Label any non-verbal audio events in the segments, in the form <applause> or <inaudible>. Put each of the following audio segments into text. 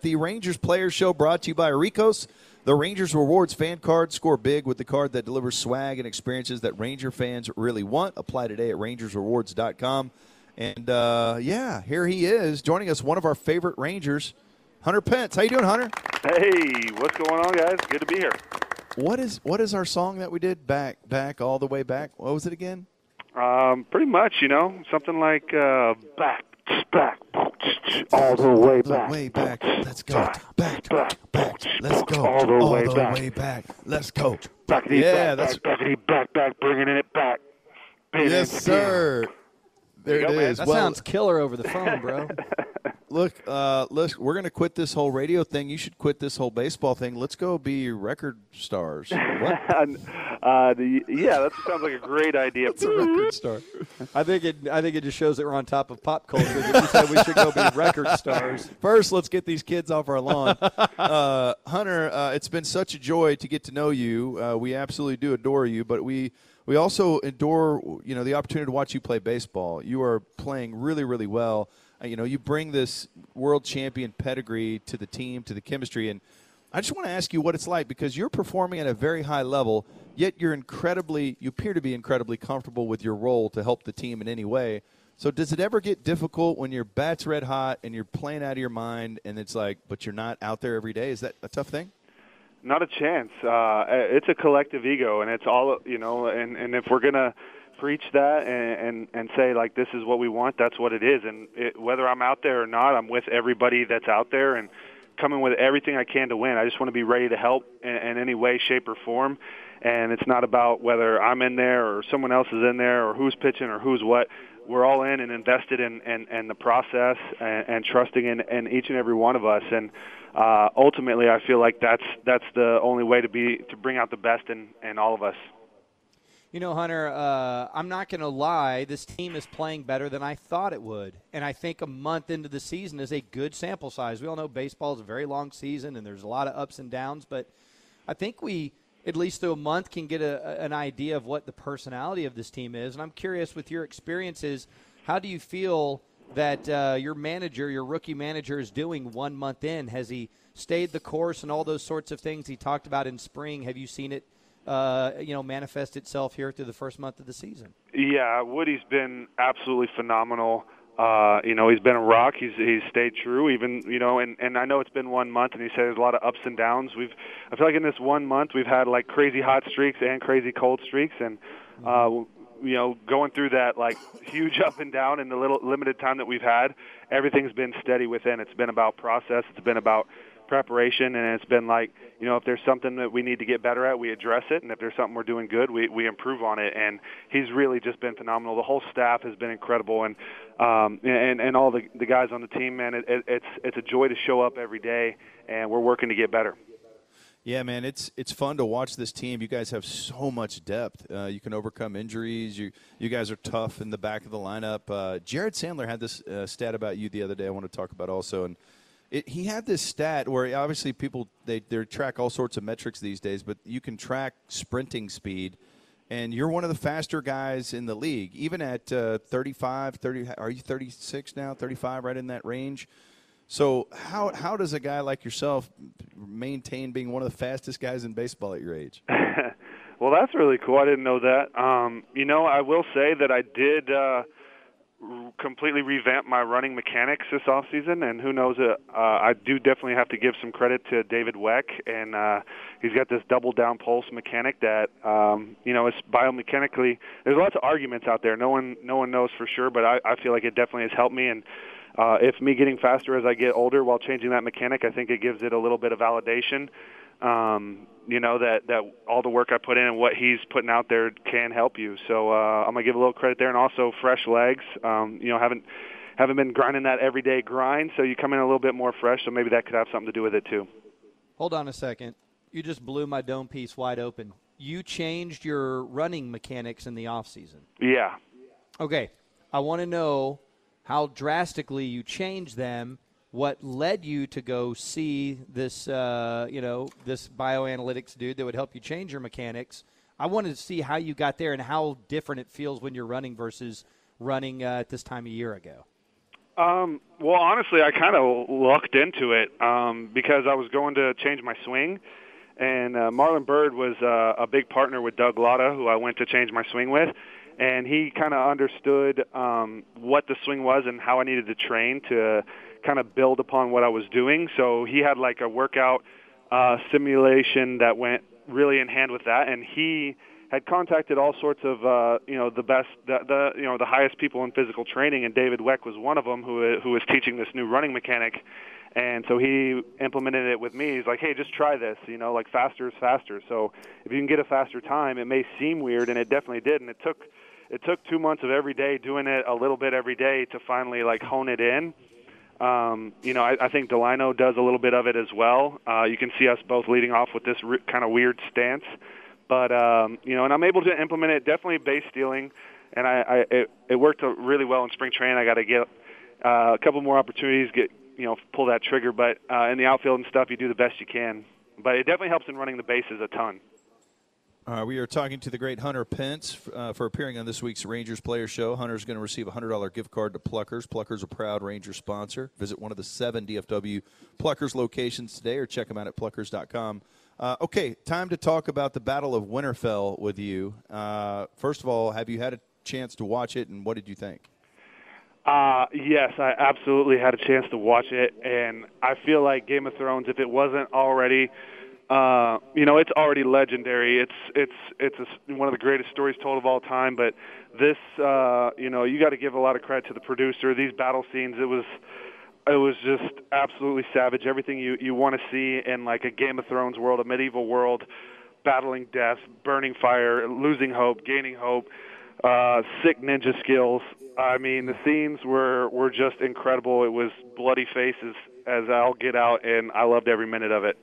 The Rangers Players Show brought to you by Ricos. The Rangers Rewards fan card. Score big with the card that delivers swag and experiences that Ranger fans really want. Apply today at rangersrewards.com. And uh, yeah, here he is joining us, one of our favorite Rangers, Hunter Pence. How you doing, Hunter? Hey, what's going on, guys? Good to be here. What is what is our song that we did back back all the way back? What was it again? Um, pretty much, you know, something like uh, back, back, all the way back, way back. Let's go back, back, back. Let's go all the way the back. way back. Let's go. Backity, Yeah, back, that's back, backity, back, back, bringing it back. Bing, yes, sir. There you it go, man. That well, sounds killer over the phone, bro. <laughs> look, uh, look, we're gonna quit this whole radio thing. You should quit this whole baseball thing. Let's go be record stars. What? <laughs> uh, the, yeah, that sounds like a great idea. It's a record star. I think it. I think it just shows that we're on top of pop culture. That you said we should go be record stars. First, let's get these kids off our lawn. <laughs> Uh, Hunter, uh, it's been such a joy to get to know you. Uh, we absolutely do adore you, but we we also adore you know the opportunity to watch you play baseball. You are playing really, really well. Uh, you know, you bring this world champion pedigree to the team, to the chemistry, and I just want to ask you what it's like because you're performing at a very high level, yet you're incredibly, you appear to be incredibly comfortable with your role to help the team in any way. So does it ever get difficult when your bat's red hot and you're playing out of your mind and it's like, but you're not out there every day? Is that a tough thing? Not a chance. Uh, it's a collective ego, and it's all you know. And and if we're gonna preach that and and, and say like this is what we want, that's what it is. And it, whether I'm out there or not, I'm with everybody that's out there and coming with everything I can to win. I just want to be ready to help in, in any way, shape, or form. And it's not about whether I'm in there or someone else is in there or who's pitching or who's what. We're all in and invested in, in, in the process and, and trusting in, in each and every one of us. And uh, ultimately, I feel like that's that's the only way to be to bring out the best in, in all of us. You know, Hunter, uh, I'm not going to lie. This team is playing better than I thought it would. And I think a month into the season is a good sample size. We all know baseball is a very long season and there's a lot of ups and downs, but I think we, at least through a month, can get a, an idea of what the personality of this team is. And I'm curious, with your experiences, how do you feel that uh, your manager, your rookie manager, is doing one month in? Has he stayed the course and all those sorts of things he talked about in spring? Have you seen it? Uh, you know, manifest itself here through the first month of the season. Yeah, Woody's been absolutely phenomenal. Uh, you know, he's been a rock. He's he's stayed true, even you know, and and I know it's been one month, and he said there's a lot of ups and downs. We've I feel like in this one month we've had like crazy hot streaks and crazy cold streaks, and uh, you know, going through that like <laughs> huge up and down in the little limited time that we've had, everything's been steady within. It's been about process. It's been about preparation and it's been like you know if there's something that we need to get better at we address it and if there's something we're doing good we we improve on it and he's really just been phenomenal the whole staff has been incredible and um and and all the the guys on the team man it, it, it's it's a joy to show up every day and we're working to get better Yeah, man, it's it's fun to watch this team. You guys have so much depth. Uh, you can overcome injuries. You you guys are tough in the back of the lineup. Uh, Jared Sandler had this uh, stat about you the other day. I want to talk about also, and it, he had this stat where obviously people they they track all sorts of metrics these days, but you can track sprinting speed. And you're one of the faster guys in the league, even at uh, 35, 30. Are you 36 now? 35, right in that range. So how how does a guy like yourself maintain being one of the fastest guys in baseball at your age? <laughs> well that's really cool i didn't know that um you know i will say that i did uh completely revamp my running mechanics this off season and who knows uh, uh I do definitely have to give some credit to David Weck and uh he's got this double down pulse mechanic that um you know is biomechanically there's lots of arguments out there. No one no one knows for sure but I I feel like it definitely has helped me and uh if me getting faster as I get older while changing that mechanic I think it gives it a little bit of validation um you know that that all the work I put in and what he's putting out there can help you. So uh, I'm gonna give a little credit there, and also fresh legs. Um, you know, haven't haven't been grinding that everyday grind. So you come in a little bit more fresh. So maybe that could have something to do with it too. Hold on a second. You just blew my dome piece wide open. You changed your running mechanics in the off season. Yeah. Okay. I want to know how drastically you changed them. What led you to go see this, uh, you know, this bioanalytics dude that would help you change your mechanics? I wanted to see how you got there and how different it feels when you're running versus running uh, at this time a year ago. Um, well, honestly, I kind of lucked into it um, because I was going to change my swing, and uh, Marlon Byrd was uh, a big partner with Doug Latta, who I went to change my swing with, and he kind of understood um, what the swing was and how I needed to train to kind of build upon what I was doing. So he had like a workout uh, simulation that went really in hand with that, and he had contacted all sorts of uh, you know the best the, the you know the highest people in physical training, and David Weck was one of them who who was teaching this new running mechanic. And so he implemented it with me. He's like, "Hey, just try this. You know, like faster is faster. So if you can get a faster time, it may seem weird, and it definitely did. And it took it took two months of every day doing it a little bit every day to finally like hone it in. Um, you know, I, I think Delino does a little bit of it as well. Uh, you can see us both leading off with this re- kind of weird stance. But um, you know, and I'm able to implement it. Definitely base stealing, and I, I it, it worked really well in spring training. I got to get uh, a couple more opportunities, get you know, pull that trigger. But uh, in the outfield and stuff, you do the best you can. But it definitely helps in running the bases a ton. Uh, we are talking to the great Hunter Pence uh, for appearing on this week's Rangers Player Show. Hunter's going to receive a $100 gift card to Pluckers. Pluckers, a proud Ranger sponsor. Visit one of the seven DFW Pluckers locations today or check them out at pluckers.com. Uh, okay, time to talk about the Battle of Winterfell with you. Uh, first of all, have you had a chance to watch it, and what did you think? Uh, yes, I absolutely had a chance to watch it, and I feel like Game of Thrones, if it wasn't already, uh, you know, it's already legendary. It's it's it's a, one of the greatest stories told of all time. But this, uh, you know, you got to give a lot of credit to the producer. These battle scenes, it was it was just absolutely savage. Everything you you want to see in like a Game of Thrones world, a medieval world, battling death, burning fire, losing hope, gaining hope, uh, sick ninja skills. I mean, the scenes were were just incredible. It was bloody faces as I'll get out, and I loved every minute of it.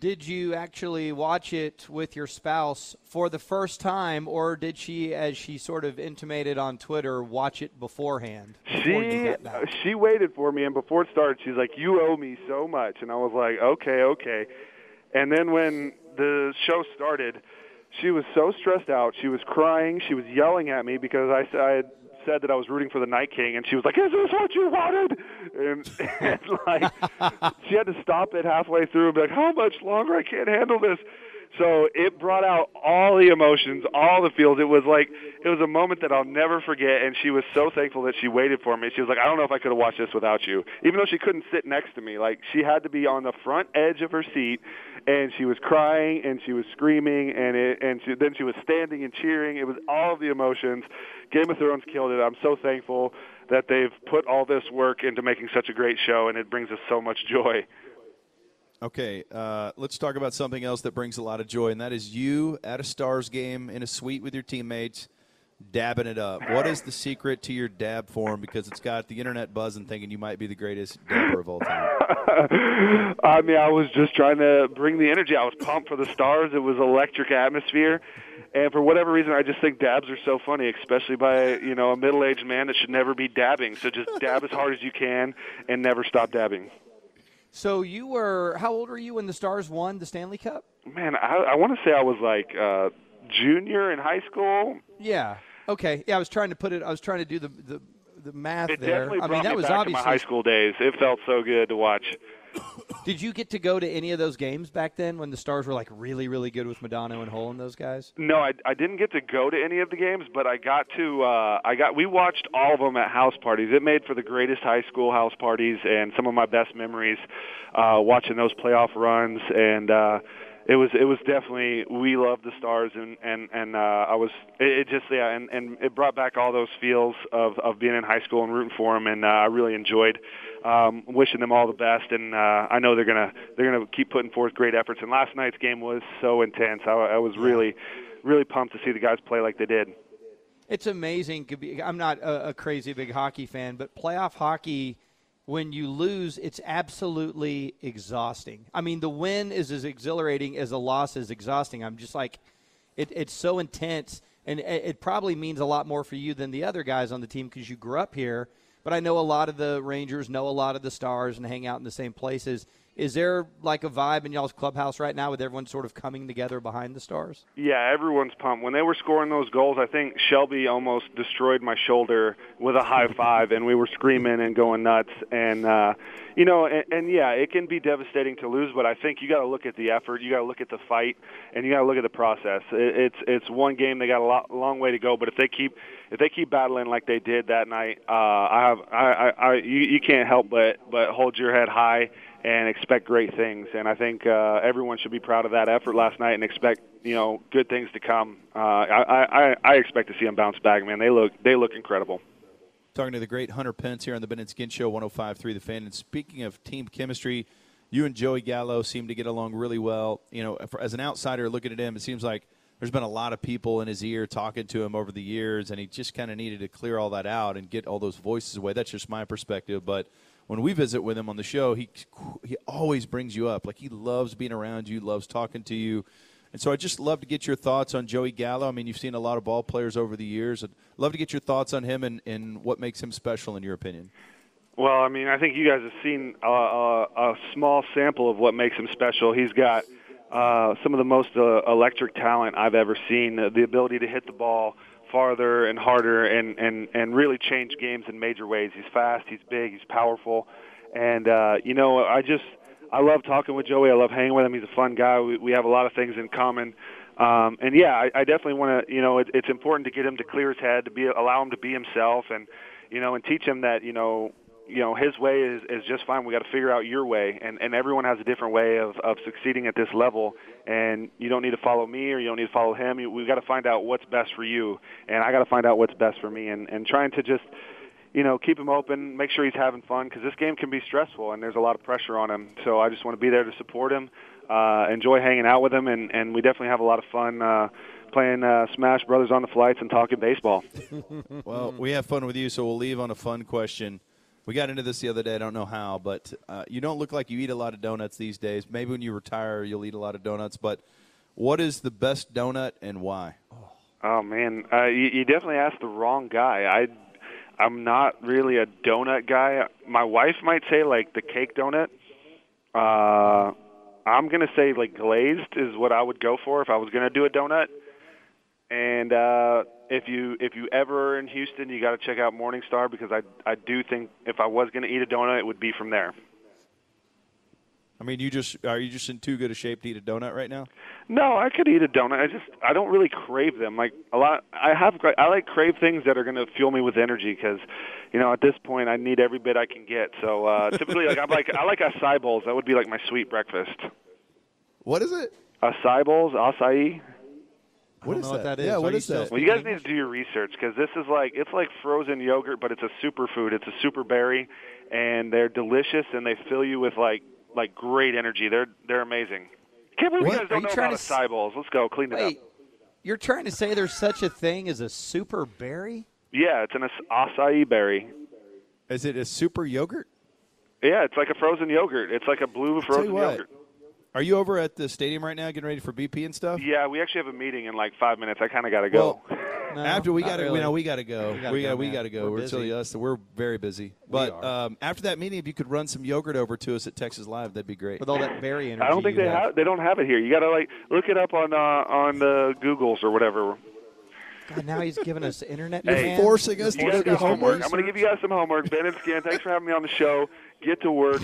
Did you actually watch it with your spouse for the first time, or did she, as she sort of intimated on Twitter, watch it beforehand? She she waited for me, and before it started, she's like, "You owe me so much," and I was like, "Okay, okay." And then when the show started, she was so stressed out. She was crying. She was yelling at me because I, I had said that I was rooting for the Night King, and she was like, "Is this what you wanted?" And, <laughs> and like, <laughs> she had to stop it halfway through and be like, "How much longer? I can't handle this." So it brought out all the emotions, all the feels. It was like it was a moment that I'll never forget. And she was so thankful that she waited for me. She was like, "I don't know if I could have watched this without you," even though she couldn't sit next to me. Like she had to be on the front edge of her seat, and she was crying and she was screaming, and it, and she, then she was standing and cheering. It was all of the emotions. Game of Thrones killed it. I'm so thankful that they've put all this work into making such a great show, and it brings us so much joy. Okay, uh, let's talk about something else that brings a lot of joy, and that is you at a Stars game in a suite with your teammates, dabbing it up. What is the secret to your dab form? Because it's got the internet buzzing, thinking you might be the greatest dabber of all time. <laughs> I mean, I was just trying to bring the energy. I was pumped for the Stars. It was electric atmosphere, and for whatever reason, I just think dabs are so funny, especially by you know a middle-aged man that should never be dabbing. So just dab as hard as you can and never stop dabbing. So you were how old were you when the Stars won the Stanley Cup? Man, I, I want to say I was like uh, junior in high school. Yeah. Okay. Yeah, I was trying to put it. I was trying to do the the, the math it there. Definitely I mean, that was back obviously my high school days. It felt so good to watch. <coughs> Did you get to go to any of those games back then when the Stars were like really, really good with Modano and Hull and those guys? No, I, I didn't get to go to any of the games, but I got to. Uh, I got. We watched all of them at house parties. It made for the greatest high school house parties and some of my best memories uh, watching those playoff runs. And uh, it was it was definitely we love the Stars and and and uh, I was it, it just yeah and and it brought back all those feels of of being in high school and rooting for them, and uh, I really enjoyed um, wishing them all the best, and uh, I know they're gonna they're gonna keep putting forth great efforts. And last night's game was so intense. I, I was really really pumped to see the guys play like they did. It's amazing. I'm not a, a crazy big hockey fan, but playoff hockey when you lose, it's absolutely exhausting. I mean, the win is as exhilarating as the loss is exhausting. I'm just like, it, it's so intense, and it, it, probably means a lot more for you than the other guys on the team because you grew up here. But I know a lot of the Rangers, know a lot of the Stars, and hang out in the same places. Is there like a vibe in y'all's clubhouse right now with everyone sort of coming together behind the Stars? Yeah, everyone's pumped. When they were scoring those goals, I think Shelby almost destroyed my shoulder with a high <laughs> five, and we were screaming and going nuts. And uh, you know, and, and yeah, it can be devastating to lose, but I think you got to look at the effort, you got to look at the fight, and you got to look at the process. It, it's it's one game; they got a lot, long way to go. But if they keep if they keep battling like they did that night, uh, I have I, I, I you, you can't help but but hold your head high and expect great things. And I think uh, everyone should be proud of that effort last night and expect you know good things to come. Uh, I, I I expect to see them bounce back, man. They look they look incredible. Talking to the great Hunter Pence here on the Ben and Skin Show, 105.3 The Fan. And speaking of team chemistry, you and Joey Gallo seem to get along really well. You know, as an outsider looking at him, it seems like there's been a lot of people in his ear talking to him over the years, and he just kind of needed to clear all that out and get all those voices away. That's just my perspective, but when we visit with him on the show, he he always brings you up. Like he loves being around you, loves talking to you. And so I just love to get your thoughts on Joey Gallo. I mean, you've seen a lot of ball players over the years. I'd love to get your thoughts on him and, and what makes him special in your opinion. Well, I mean, I think you guys have seen a, a, a small sample of what makes him special. He's got uh, some of the most uh, electric talent I've ever seen. Uh, the ability to hit the ball farther and harder and, and, and really change games in major ways. He's fast, he's big, he's powerful. And, uh, you know, I just, I love talking with Joey. I love hanging with him. He's a fun guy. We, we have a lot of things in common. Um, and yeah, I, I definitely want to, you know, it, it's important to get him to clear his head, to be, allow him to be himself and, you know, and teach him that, you know, you know his way is is just fine. We got to figure out your way. And and everyone has a different way of of succeeding at this level. And you don't need to follow me or you don't need to follow him. We've got to find out what's best for you. And i got to find out what's best for me. And and trying to just you know keep him open make sure he's having fun because this game can be stressful and there's a lot of pressure on him. So i just want to be there to support him uh enjoy hanging out with him. And and we definitely have a lot of fun uh playing uh, Smash Brothers on the flights and talking baseball. <laughs> well, we have fun with you, so we'll leave on a fun question. We got into this the other day. I don't know how, but uh, you don't look like you eat a lot of donuts these days. Maybe when you retire, you'll eat a lot of donuts. But what is the best donut and why? Oh man, uh, you, you definitely asked the wrong guy. I I'm not really a donut guy. My wife might say like the cake donut. Uh, I'm gonna say like glazed is what I would go for if I was gonna do a donut. And uh, if you if you ever in Houston, you got to check out Morningstar because I I do think if I was going to eat a donut, it would be from there. I mean, you just are you just in too good a shape to eat a donut right now? No, I could eat a donut. I just I don't really crave them. Like a lot, I have I like crave things that are going to fuel me with energy because, you know, at this point I need every bit I can get. So uh, <laughs> typically, like I'm like I like acai bowls. That would be like my sweet breakfast. What is it? Acai bowls, acai. What is that? That is. Yeah, Are what you is still that? Well, you guys need to do your research because this is like it's like frozen yogurt, but it's a superfood. It's a super berry, and they're delicious, and they fill you with like like great energy. They're they're amazing. Can't believe What? you guys Are don't you know trying about to s- acai bowls. Let's go clean it up. you're trying to say there's such a thing as a super berry? Yeah, it's an ac- acai berry. Is it a super yogurt? Yeah, it's like a frozen yogurt. It's like a blue Tell frozen you what, yogurt. Are you over at the stadium right now, getting ready for BP and stuff? Yeah, we actually have a meeting in like five minutes. I kind of got to go. <laughs> No, after we got to, really. you know, we got to go. We gotta We go, got, we man. got to go. We're We're, busy. silly us. We're very busy. But are. um, after that meeting, if you could run some yogurt over to us at Texas Live, that'd be great. with all that berry energy. I don't think you they have. They don't have it here. You got to like look it up on uh, on the Googles or whatever. God, now he's giving us internet. Hey. demand. forcing us You to do homework. homework. I'm going to give you guys some homework. Ben and Skin, thanks for having me on the show. Get to work.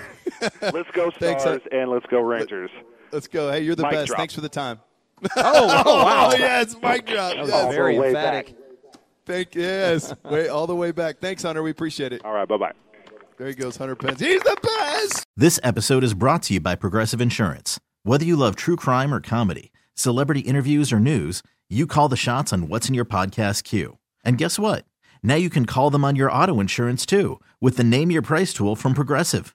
<laughs> <laughs> let's go Thanks, Stars uh, and let's go Rangers. Let's go. Hey, you're the Mic best. drop. Thanks for the time. Oh, <laughs> oh wow. <laughs> Oh, yeah, it's mic drop. That was Yes. very way emphatic. Thank yes. Wait, all the way back. Thanks, Hunter. We appreciate it. All right, bye bye. There he goes, Hunter Pence. He's the best. This episode is brought to you by Progressive Insurance. Whether you love true crime or comedy, celebrity interviews or news, you call the shots on what's in your podcast queue. And guess what? Now you can call them on your auto insurance too with the Name Your Price tool from Progressive.